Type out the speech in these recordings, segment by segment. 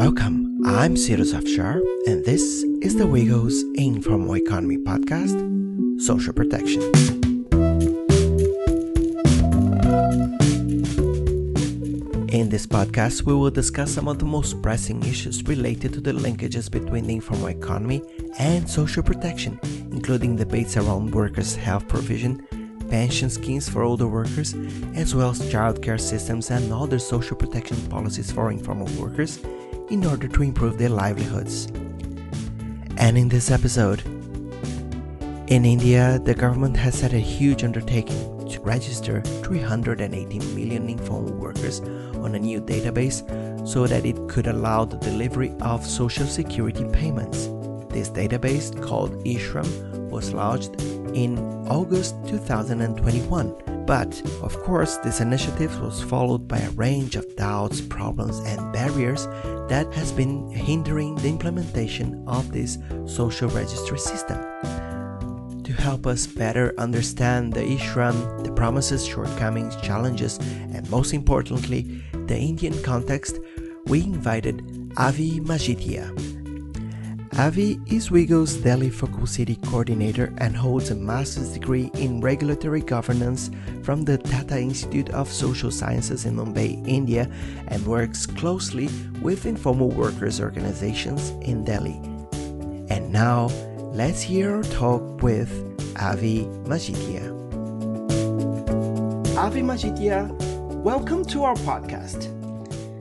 Welcome, I'm Cyrus Afshar, and this is the WIEGO's Informal Economy Podcast Social Protection. In this podcast, we will discuss some of the most pressing issues related to the linkages between the informal economy and social protection, including debates around workers' health provision, pension schemes for older workers, as well as childcare systems and other social protection policies for informal workers in order to improve their livelihoods. And in this episode, in India, the government has set a huge undertaking to register 380 million informal workers on a new database so that it could allow the delivery of social security payments. This database, called eShram, was launched in August 2021. But, of course, this initiative was followed by a range of doubts, problems, and barriers that has been hindering the implementation of this social registry system. To help us better understand the eShram, the promises, shortcomings, challenges, and most importantly, the Indian context, we invited Avi Majithia, Avi is WIEGO's Delhi Focal City Coordinator and holds a master's degree in regulatory governance from the Tata Institute of Social Sciences in Mumbai, India, and works closely with informal workers organizations in Delhi. And now, let's hear our talk with Avi Majithia. Avi Majithia, welcome to our podcast.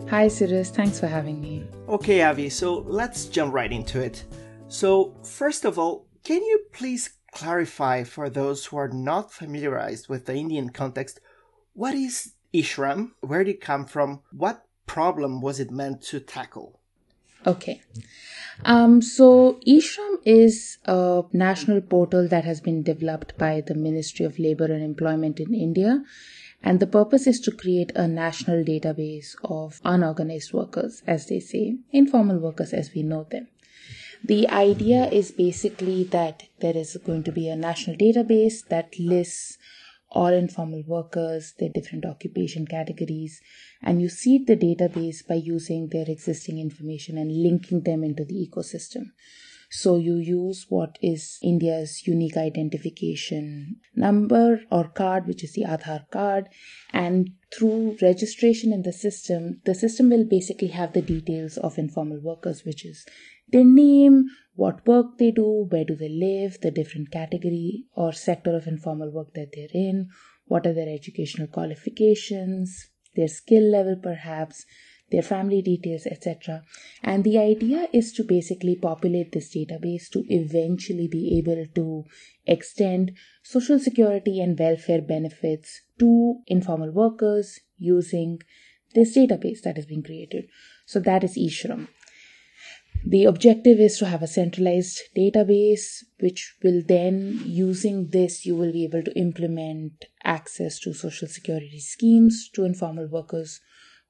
Hi, Cyrus. Thanks for having me. Okay, Avi, so let's jump right into it. So, first of all, can you please clarify for those who are not familiarized with the Indian context what is eShram? Where did it come from? What problem was it meant to tackle? Okay. Um, so, eShram is a national portal that has been developed by the Ministry of Labor and Employment in India and the purpose is to create a national database of unorganized workers, as they say, informal workers as we know them. The idea is basically that there is going to be a national database that lists all informal workers, their different occupation categories, and you seed the database by using their existing information and linking them into the ecosystem. So you use what is India's unique identification number or card, which is the Aadhaar card. And through registration in the system, the system will basically have the details of informal workers, which is their name, what work they do, where do they live, the different category or sector of informal work that they're in, what are their educational qualifications, their skill level perhaps, their family details, etc. And the idea is to basically populate this database to eventually be able to extend social security and welfare benefits to informal workers using this database that has been created. So that is eShram. The objective is to have a centralized database, which will then, using this, you will be able to implement access to social security schemes to informal workers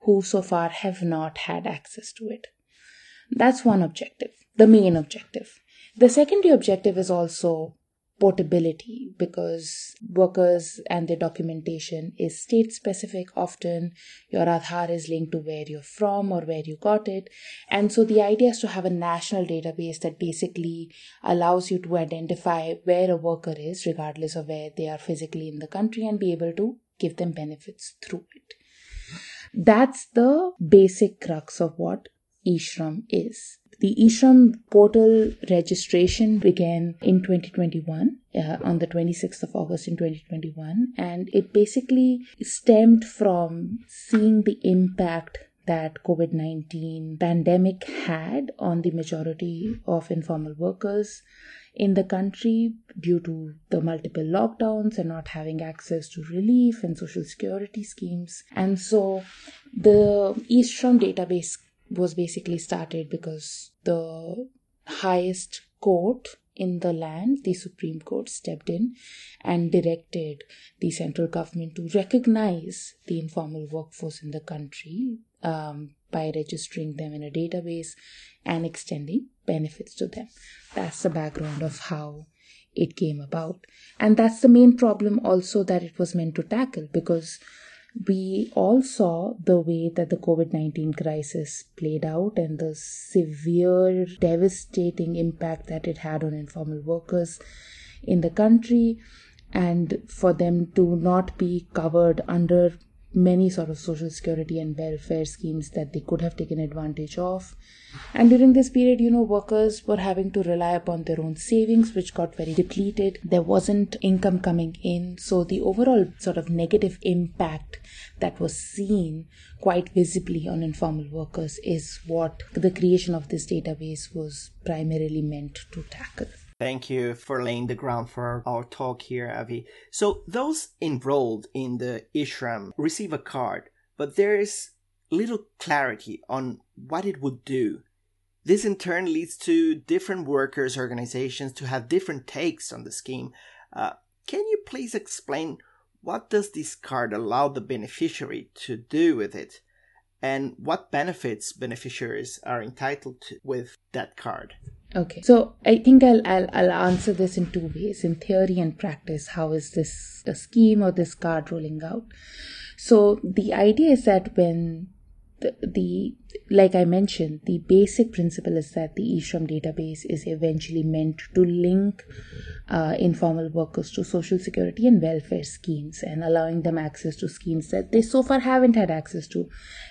who so far have not had access to it. That's one objective, the main objective. The secondary objective is also portability because workers and their documentation is state specific often your Aadhaar is linked to where you're from or where you got it and so the idea is to have a national database that basically allows you to identify where a worker is regardless of where they are physically in the country and be able to give them benefits through it that's the basic crux of what eShram is. The eShram portal registration began in 2021, uh, on the 26th of August in 2021, and it basically stemmed from seeing the impact that COVID 19 pandemic had on the majority of informal workers in the country due to the multiple lockdowns and not having access to relief and social security schemes. And so the eShram database was basically started because the highest court in the land, the Supreme Court stepped in and directed the central government to recognize the informal workforce in the country um, by registering them in a database and extending benefits to them. That's the background of how it came about. And that's the main problem also that it was meant to tackle because we all saw the way that the COVID 19 crisis played out and the severe, devastating impact that it had on informal workers in the country, and for them to not be covered under many sort of social security and welfare schemes that they could have taken advantage of. And during this period, you know, workers were having to rely upon their own savings, which got very depleted. There wasn't income coming in. So the overall sort of negative impact that was seen quite visibly on informal workers is what the creation of this database was primarily meant to tackle. Thank you for laying the ground for our talk here, Avi. So, those enrolled in the eShram receive a card, but there is little clarity on what it would do. This in turn leads to different workers' organizations to have different takes on the scheme. Uh, can you please explain what does this card allow the beneficiary to do with it? And what benefits beneficiaries are entitled to with that card? Okay, so I think I'll, I'll I'll answer this in two ways: in theory and practice. How is this scheme or this card rolling out? So the idea is that when the, the like I mentioned, the basic principle is that the eShram database is eventually meant to link uh, informal workers to social security and welfare schemes and allowing them access to schemes that they so far haven't had access to,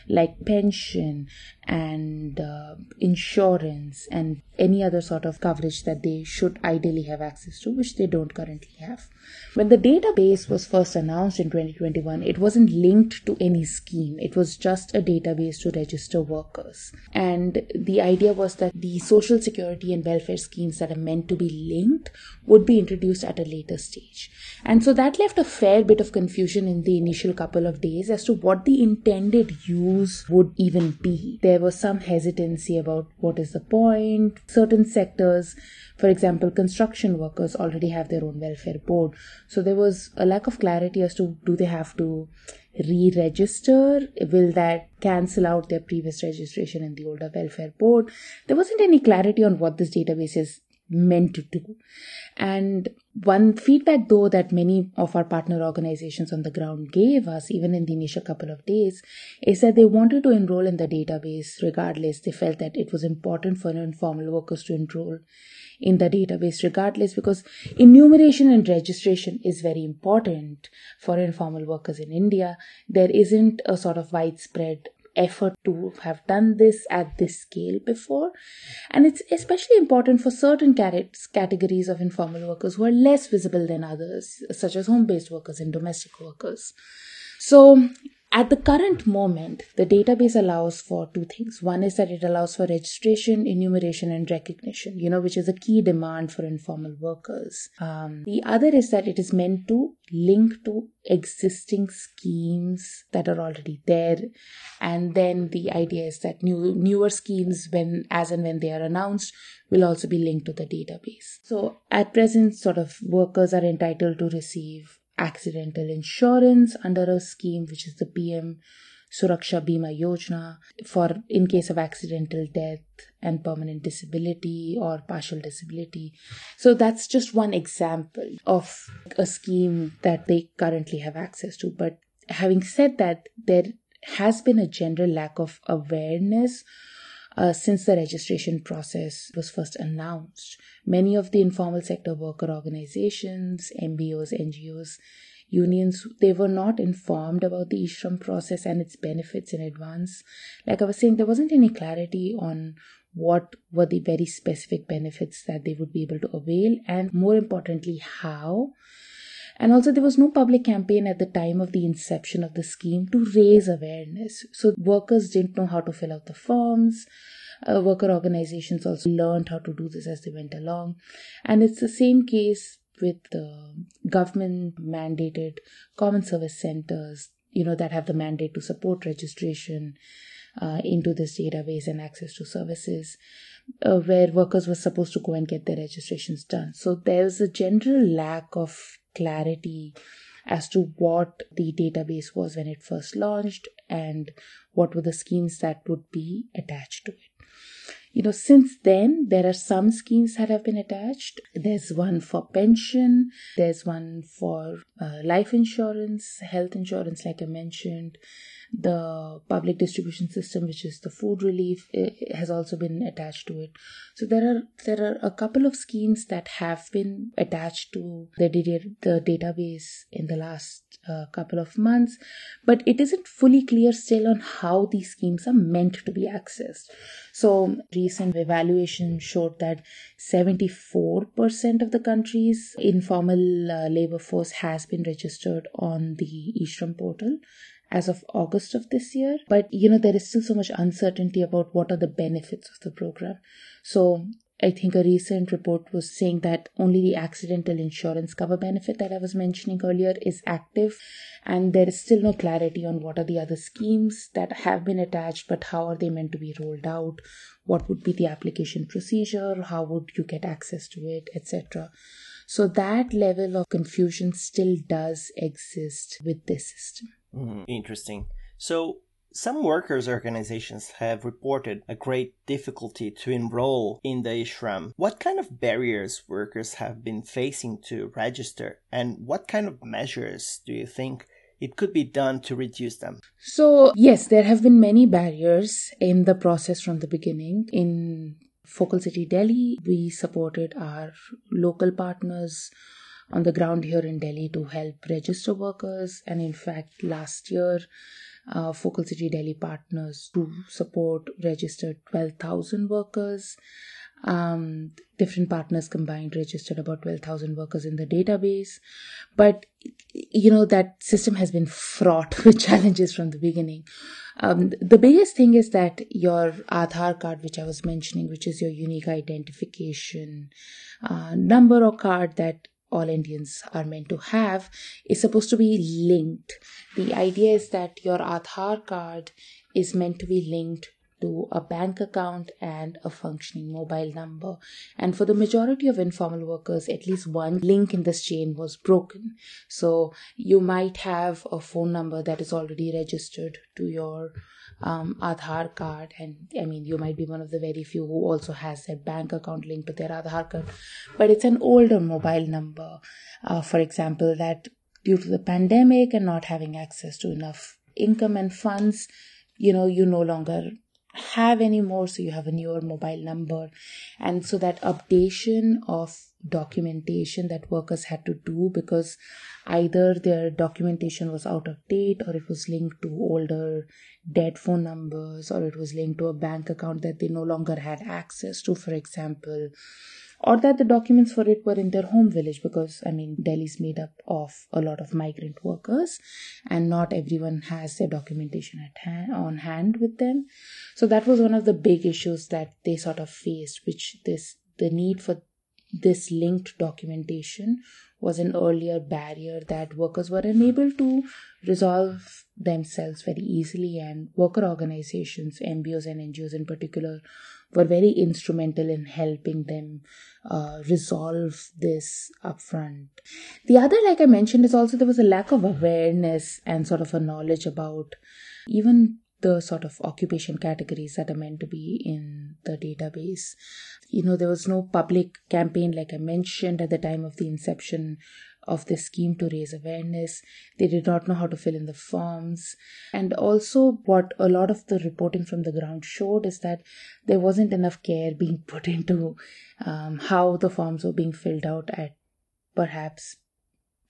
like pension and uh, insurance and any other sort of coverage that they should ideally have access to, which they don't currently have. When the database was first announced in 2021, it wasn't linked to any scheme, it was just a database to register workers. And the idea was that the social security and welfare schemes that are meant to be linked would be introduced at a later stage. And so that left a fair bit of confusion in the initial couple of days as to what the intended use would even be. There was some hesitancy about what is the point. Certain sectors, for example, construction workers already have their own welfare board. So there was a lack of clarity as to do they have to re register? Will that cancel out their previous registration in the older welfare board? There wasn't any clarity on what this database is meant to do. And one feedback, though, that many of our partner organizations on the ground gave us, even in the initial couple of days, is that they wanted to enroll in the database regardless. They felt that it was important for informal workers to enroll in the database regardless because enumeration and registration is very important for informal workers in India. There isn't a sort of widespread effort to have done this at this scale before. And it's especially important for certain categories of informal workers who are less visible than others, such as home based workers and domestic workers. So, at the current moment, the database allows for two things. One is that it allows for registration, enumeration, and recognition, you know, which is a key demand for informal workers. Um, the other is that it is meant to link to existing schemes that are already there. And then the idea is that new, newer schemes, when, as and when they are announced, will also be linked to the database. So at present, sort of workers are entitled to receive accidental insurance under a scheme which is the PM Suraksha Bima Yojana for in case of accidental death and permanent disability or partial disability. So that's just one example of a scheme that they currently have access to. But having said that, there has been a general lack of awareness uh, since the registration process was first announced. Many of the informal sector worker organizations, MBOs, NGOs, unions, they were not informed about the eShram process and its benefits in advance. Like I was saying, there wasn't any clarity on what were the very specific benefits that they would be able to avail, and more importantly, how. And also, there was no public campaign at the time of the inception of the scheme to raise awareness. So, workers didn't know how to fill out the forms. Uh, worker organizations also learned how to do this as they went along. And it's the same case with the government mandated common service centers, you know, that have the mandate to support registration uh, into this database and access to services. Uh, where workers were supposed to go and get their registrations done. So there's a general lack of clarity as to what the database was when it first launched and what were the schemes that would be attached to it. you know, since then, there are some schemes that have been attached. There's one for pension, there's one for uh, life insurance, health insurance, like I mentioned the public distribution system which is the food relief has also been attached to it. So there are there are a couple of schemes that have been attached to the, the database in the last uh, couple of months but it isn't fully clear still on how these schemes are meant to be accessed. So recent evaluation showed that 74% of the country's informal uh, labor force has been registered on the eShram portal as of August of this year. But you know, there is still so much uncertainty about what are the benefits of the program. So I think a recent report was saying that only the accidental insurance cover benefit that I was mentioning earlier is active, and there is still no clarity on what are the other schemes that have been attached, but how are they meant to be rolled out? What would be the application procedure? How would you get access to it, etc. So that level of confusion still does exist with this system. Mm, interesting. So, some workers' organizations have reported a great difficulty to enroll in the eShram. What kind of barriers workers have been facing to register, and what kind of measures do you think it could be done to reduce them? So, yes, there have been many barriers in the process from the beginning. In Focal City Delhi, we supported our local partners on the ground here in Delhi to help register workers. And in fact, last year, uh, Focal City Delhi partners to support registered 12,000 workers. Um, different partners combined registered about 12,000 workers in the database. But, you know, that system has been fraught with challenges from the beginning. Um, the biggest thing is that your Aadhaar card, which I was mentioning, which is your unique identification uh, number or card that all Indians are meant to have is supposed to be linked. The idea is that your Aadhaar card is meant to be linked to a bank account and a functioning mobile number. And for the majority of informal workers, at least one link in this chain was broken. So you might have a phone number that is already registered to your um, Aadhaar card, and I mean, you might be one of the very few who also has their bank account linked to their Aadhaar card, but it's an older mobile number, uh, for example, that due to the pandemic and not having access to enough income and funds, you know, you no longer have anymore. So you have a newer mobile number. And so that updation of documentation that workers had to do because either their documentation was out of date or it was linked to older dead phone numbers or it was linked to a bank account that they no longer had access to for example or that the documents for it were in their home village because i mean delhi is made up of a lot of migrant workers and not everyone has their documentation at hand, on hand with them. So that was one of the big issues that they sort of faced which this the need for this linked documentation was an earlier barrier that workers were unable to resolve themselves very easily and worker organizations mbos and ngos in particular were very instrumental in helping them uh, resolve this upfront. The other, like I mentioned, is also there was a lack of awareness and sort of a knowledge about even the sort of occupation categories that are meant to be in the database. You know, there was no public campaign, like I mentioned, at the time of the inception of the scheme to raise awareness. They did not know how to fill in the forms. And also, what a lot of the reporting from the ground showed is that there wasn't enough care being put into um, how the forms were being filled out at perhaps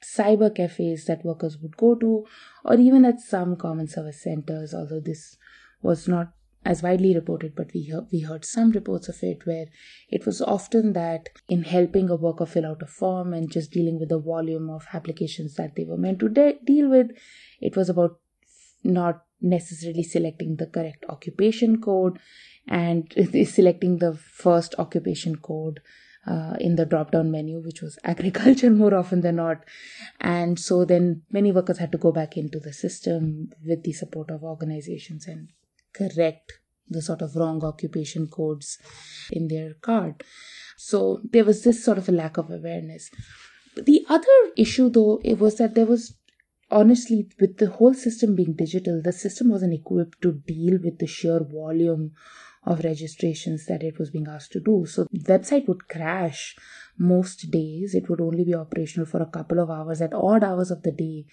cyber cafes that workers would go to, or even at some common service centers, although this was not as widely reported, but we we heard some reports of it where it was often that in helping a worker fill out a form and just dealing with the volume of applications that they were meant to de- deal with, it was about not necessarily selecting the correct occupation code and selecting the first occupation code uh, in the drop down menu, which was agriculture more often than not. And so then many workers had to go back into the system with the support of organizations and correct the sort of wrong occupation codes in their card. So there was this sort of a lack of awareness. The other issue, though, it was that there was honestly, with the whole system being digital, the system wasn't equipped to deal with the sheer volume of registrations that it was being asked to do. So website would crash most days. It would only be operational for a couple of hours at odd hours of the day.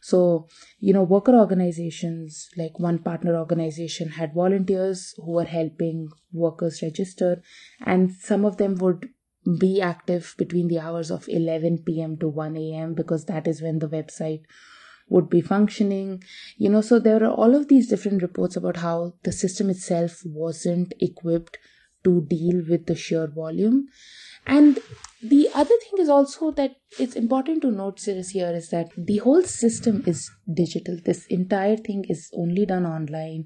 So, you know, worker organizations, like one partner organization, had volunteers who were helping workers register, and some of them would be active between the hours of 11 p.m. to 1 a.m. because that is when the website would be functioning. You know, so there are all of these different reports about how the system itself wasn't equipped to deal with the sheer volume. And the other thing is also that it's important to note this here is that the whole system is digital. This entire thing is only done online.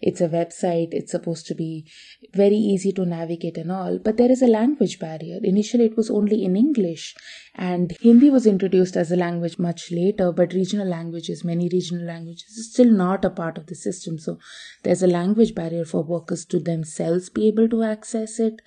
It's a website. It's supposed to be very easy to navigate and all, but there is a language barrier. Initially, it was only in English, and Hindi was introduced as a language much later, but regional languages, many regional languages, is still not a part of the system. So there's a language barrier for workers to themselves be able to access it.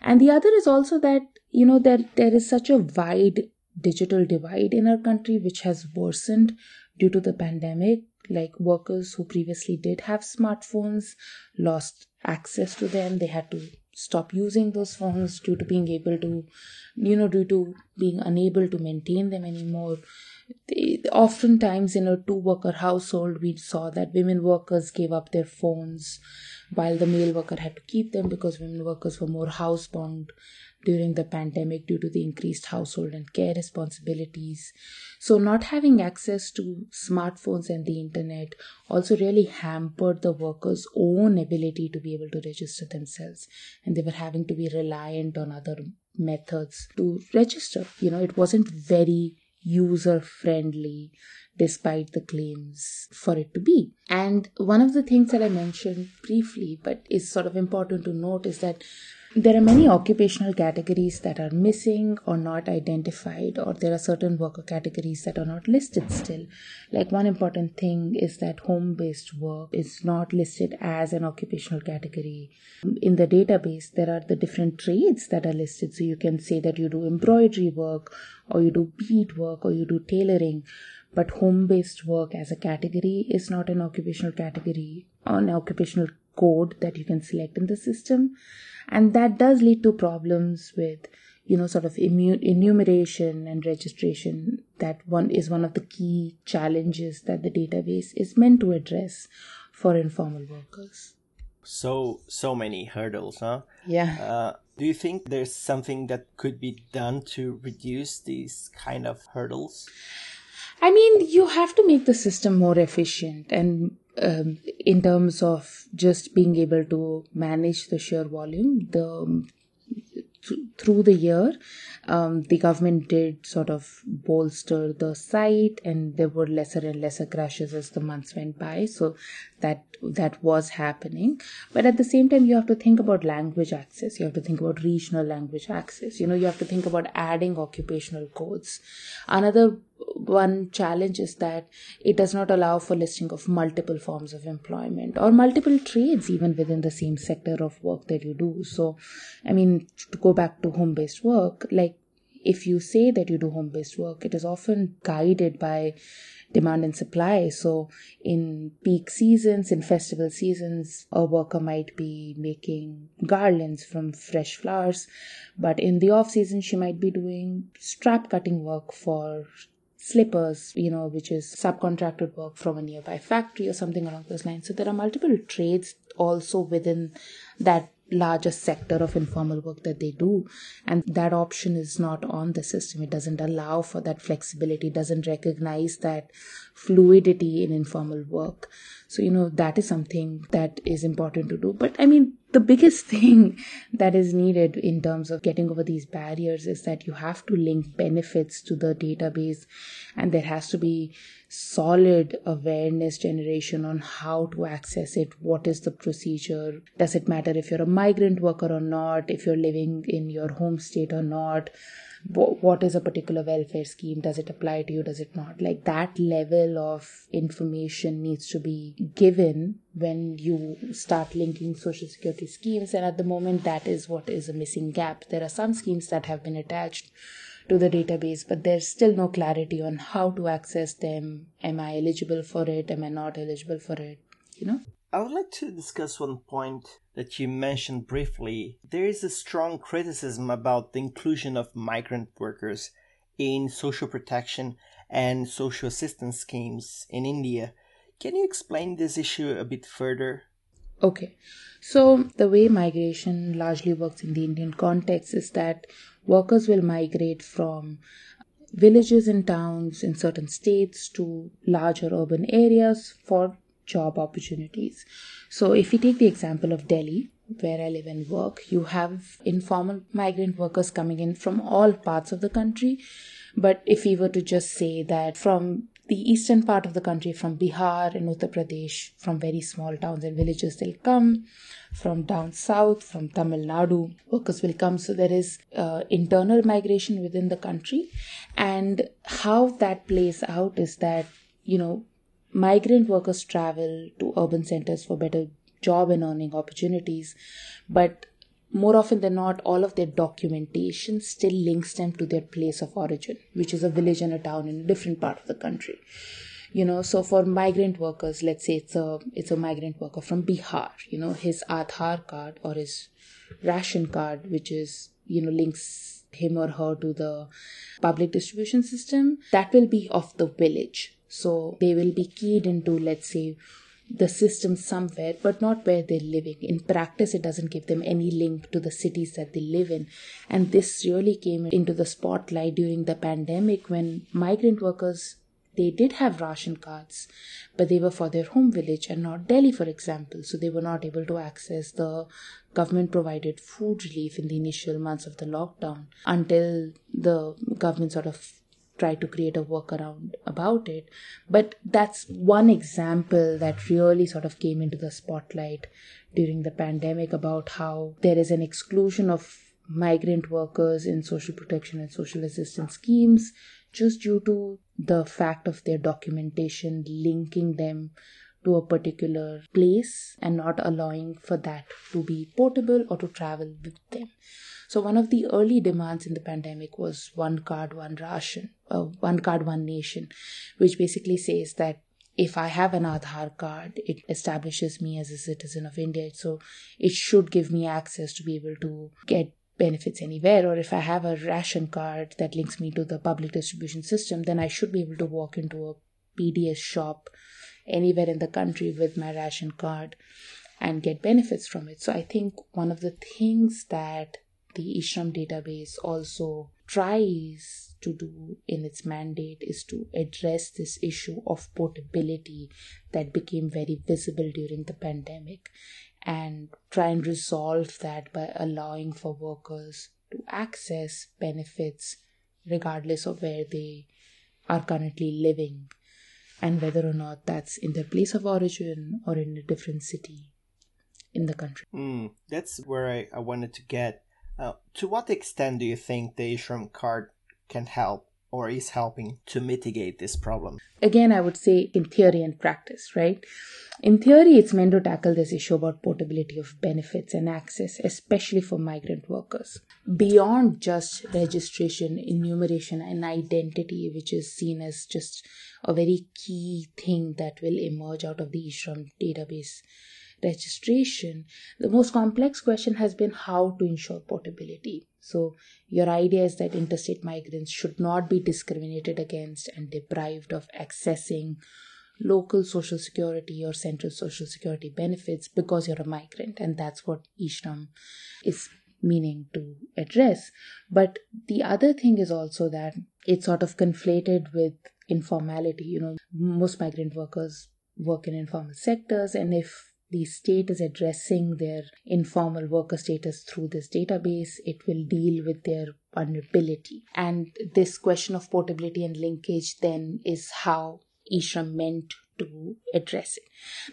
And the other is also that you know there there is such a wide digital divide in our country which has worsened due to the pandemic. Like workers who previously did have smartphones lost access to them. They had to stop using those phones due to being able to you know due to being unable to maintain them anymore. They, oftentimes in a two worker household we saw that women workers gave up their phones while the male worker had to keep them because women workers were more housebound during the pandemic due to the increased household and care responsibilities. So, not having access to smartphones and the internet also really hampered the workers' own ability to be able to register themselves, and they were having to be reliant on other methods to register. You know, it wasn't very user friendly despite the claims for it to be. And one of the things that I mentioned briefly, but is sort of important to note, is that there are many occupational categories that are missing or not identified, or there are certain worker categories that are not listed still. Like one important thing is that home based work is not listed as an occupational category. In the database, there are the different trades that are listed. So you can say that you do embroidery work, or you do bead work, or you do tailoring. But home based work as a category is not an occupational category, an occupational code that you can select in the system. And that does lead to problems with you know sort of enumeration and registration that one is one of the key challenges that the database is meant to address for informal workers. So so many hurdles huh? Yeah. Uh, do you think there's something that could be done to reduce these kind of hurdles? I mean you have to make the system more efficient and um, in terms of just being able to manage the sheer volume the th- through the year um, the government did sort of bolster the site and there were lesser and lesser crashes as the months went by. So that that was happening. But at the same time you have to think about language access. You have to think about regional language access. You know you have to think about adding occupational codes. Another one challenge is that it does not allow for listing of multiple forms of employment or multiple trades even within the same sector of work that you do. So i mean to go back to home based work like if you say that you do home based work it is often guided by demand and supply. So in peak seasons in festival seasons a worker might be making garlands from fresh flowers but in the off season she might be doing strap cutting work for slippers, you know, which is subcontracted work from a nearby factory or something along those lines. So there are multiple trades also within that larger sector of informal work that they do. And that option is not on the system. It doesn't allow for that flexibility doesn't recognize that fluidity in informal work. So you know that is something that is important to do. But i mean the biggest thing that is needed in terms of getting over these barriers is that you have to link benefits to the database and there has to be solid awareness generation on how to access it what is the procedure does it matter if you're a migrant worker or not if you're living in your home state or not what is a particular welfare scheme? Does it apply to you? Does it not? Like that level of information needs to be given when you start linking social security schemes. And at the moment that is what is a missing gap. There are some schemes that have been attached to the database but there's still no clarity on how to access them. Am i eligible for it? Am i not eligible for it? You know? I would like to discuss one point that you mentioned briefly. There is a strong criticism about the inclusion of migrant workers in social protection and social assistance schemes in India. Can you explain this issue a bit further? Okay, so the way migration largely works in the Indian context is that workers will migrate from villages and towns in certain states to larger urban areas for job opportunities. So, if we take the example of Delhi, where I live and work, you have informal migrant workers coming in from all parts of the country. But if we were to just say that from the eastern part of the country, from Bihar and Uttar Pradesh, from very small towns and villages, they'll come. From down south, from Tamil Nadu, workers will come. So there is uh, internal migration within the country. And how that plays out is that, you know, migrant workers travel to urban centers for better job and earning opportunities. But more often than not, all of their documentation still links them to their place of origin, which is a village and a town in a different part of the country. You know, so for migrant workers, let's say it's a it's a migrant worker from Bihar, you know, his Aadhaar card or his ration card, which is, you know, links him or her to the public distribution system, that will be of the village. So they will be keyed into, let's say, the system somewhere, but not where they're living. In practice, it doesn't give them any link to the cities that they live in. And this really came into the spotlight during the pandemic when migrant workers they did have ration cards, but they were for their home village and not Delhi, for example. So they were not able to access the government provided food relief in the initial months of the lockdown until the government sort of tried to create a workaround about it. But that's one example that really sort of came into the spotlight during the pandemic about how there is an exclusion of migrant workers in social protection and social assistance schemes just due to the fact of their documentation linking them to a particular place and not allowing for that to be portable or to travel with them. So, one of the early demands in the pandemic was one card, one ration, uh, one card, one nation, which basically says that if I have an Aadhaar card, it establishes me as a citizen of India. So, it should give me access to be able to get benefits anywhere. Or if I have a ration card that links me to the public distribution system, then I should be able to walk into a PDS shop anywhere in the country with my ration card and get benefits from it. So I think one of the things that the eShram database also tries to do in its mandate is to address this issue of portability that became very visible during the pandemic and try and resolve that by allowing for workers to access benefits regardless of where they are currently living and whether or not that's in their place of origin or in a different city in the country. Mm, that's where I, I wanted to get. Uh, to what extent do you think the eShram card can help or is helping to mitigate this problem? Again, I would say in theory and practice, right? In theory, it's meant to tackle this issue about portability of benefits and access, especially for migrant workers. Beyond just registration, enumeration, and identity, which is seen as just a very key thing that will emerge out of the eShram database registration, the most complex question has been how to ensure portability. So, your idea is that interstate migrants should not be discriminated against and deprived of accessing local social security or central social security benefits because you're a migrant, and that's what eShram is meaning to address. But the other thing is also that it's sort of conflated with informality. You know, most migrant workers work in informal sectors, and if the state is addressing their informal worker status through this database, it will deal with their vulnerability. And this question of portability and linkage then is how eShram meant to address it.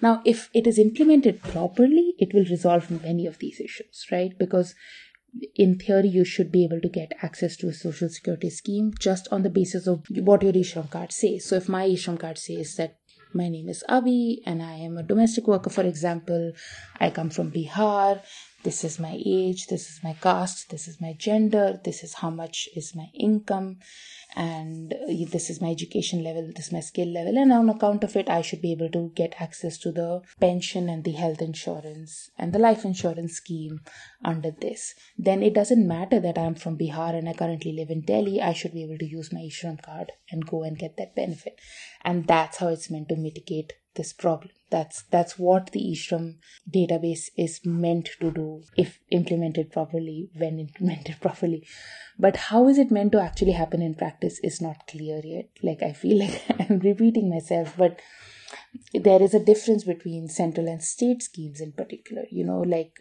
Now, if it is implemented properly, it will resolve many of these issues, right? Because in theory, you should be able to get access to a social security scheme just on the basis of what your eShram card says. So, if my eShram card says that my name is Avi and I am a domestic worker, for example. I come from Bihar. This is my age, this is my caste, this is my gender, this is how much is my income, and uh, this is my education level, this is my skill level, and on account of it, I should be able to get access to the pension and the health insurance and the life insurance scheme under this. Then it doesn't matter that I'm from Bihar and I currently live in Delhi, I should be able to use my eShram card and go and get that benefit. And that's how it's meant to mitigate this problem. That's that's what the eShram database is meant to do if implemented properly, when implemented properly. But how is it meant to actually happen in practice is not clear yet. Like I feel like I'm repeating myself, but there is a difference between central and state schemes in particular. You know, like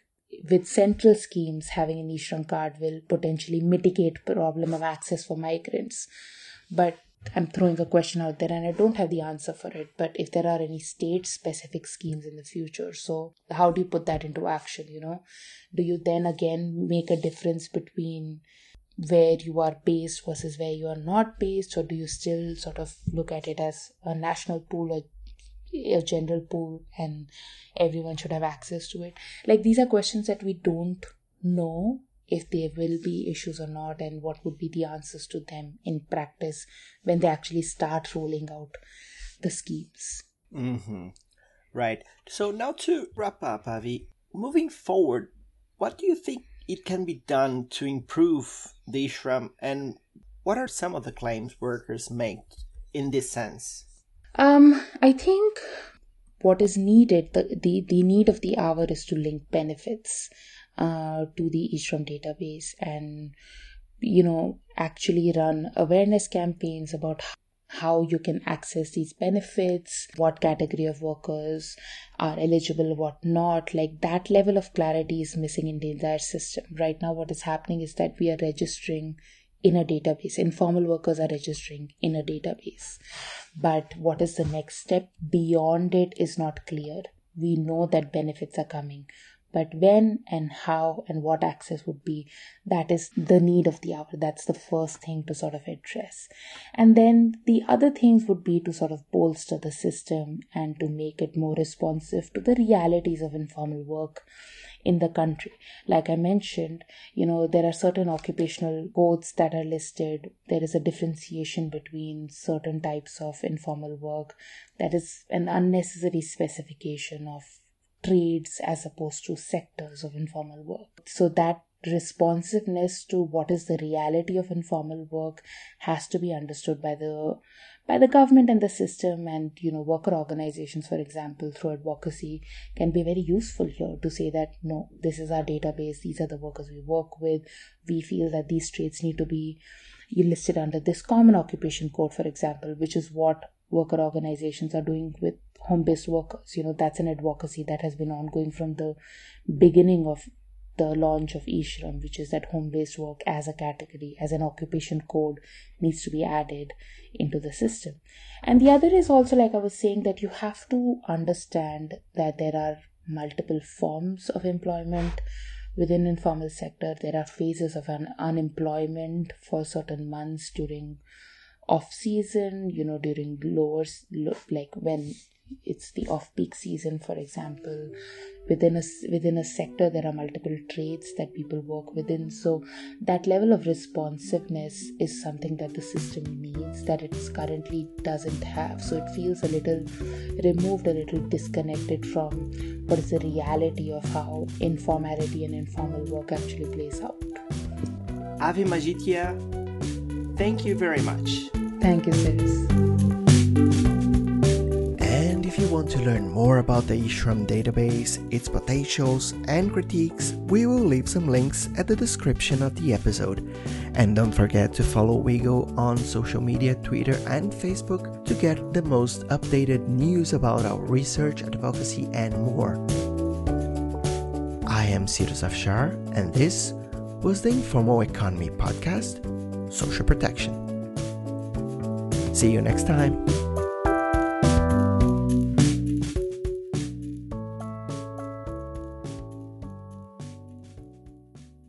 with central schemes having an eShram card will potentially mitigate problem of access for migrants but I'm throwing a question out there and I don't have the answer for it. But if there are any state specific schemes in the future, so how do you put that into action? You know, do you then again make a difference between where you are based versus where you are not based, or do you still sort of look at it as a national pool or a general pool and everyone should have access to it? Like, these are questions that we don't know if there will be issues or not and what would be the answers to them in practice when they actually start rolling out the schemes. Mm-hmm. Right. So now to wrap up, Avi, moving forward, what do you think it can be done to improve the eShram and what are some of the claims workers make in this sense? Um, I think what is needed, the, the, the need of the hour is to link benefits uh, to the eShram database and you know actually run awareness campaigns about how you can access these benefits, what category of workers are eligible, what not. Like that level of clarity is missing in the entire system. Right now, what is happening is that we are registering in a database. Informal workers are registering in a database. But what is the next step beyond it is not clear. We know that benefits are coming but when and how and what access would be that is the need of the hour. That's the first thing to sort of address. And then the other things would be to sort of bolster the system and to make it more responsive to the realities of informal work in the country. Like i mentioned you know there are certain occupational codes that are listed. There is a differentiation between certain types of informal work. That is an unnecessary specification of trades as opposed to sectors of informal work. So that responsiveness to what is the reality of informal work has to be understood by the by the government and the system. And you know worker organizations for example through advocacy can be very useful here to say that no this is our database. These are the workers we work with. We feel that these trades need to be listed under this common occupation code for example which is what worker organizations are doing with home based workers. You know, that's an advocacy that has been ongoing from the beginning of the launch of eShram, which is that home based work as a category, as an occupation code, needs to be added into the system. And the other is also, like I was saying, that you have to understand that there are multiple forms of employment within informal sector there are phases of an unemployment for certain months during off season you know during lower like when it's the off peak season for example within a within a sector there are multiple trades that people work within. So that level of responsiveness is something that the system needs that it currently doesn't have. So it feels a little removed a little disconnected from what is the reality of how informality and informal work actually plays out. Avi Majithia thank you very much. Thank you Cyrus you want to learn more about the eShram database, its potentials, and critiques, we will leave some links at the description of the episode. And don't forget to follow WIEGO on social media, Twitter, and Facebook to get the most updated news about our research, advocacy, and more. I am Cyrus Afshar, and this was the Informal Economy Podcast Social Protection. See you next time.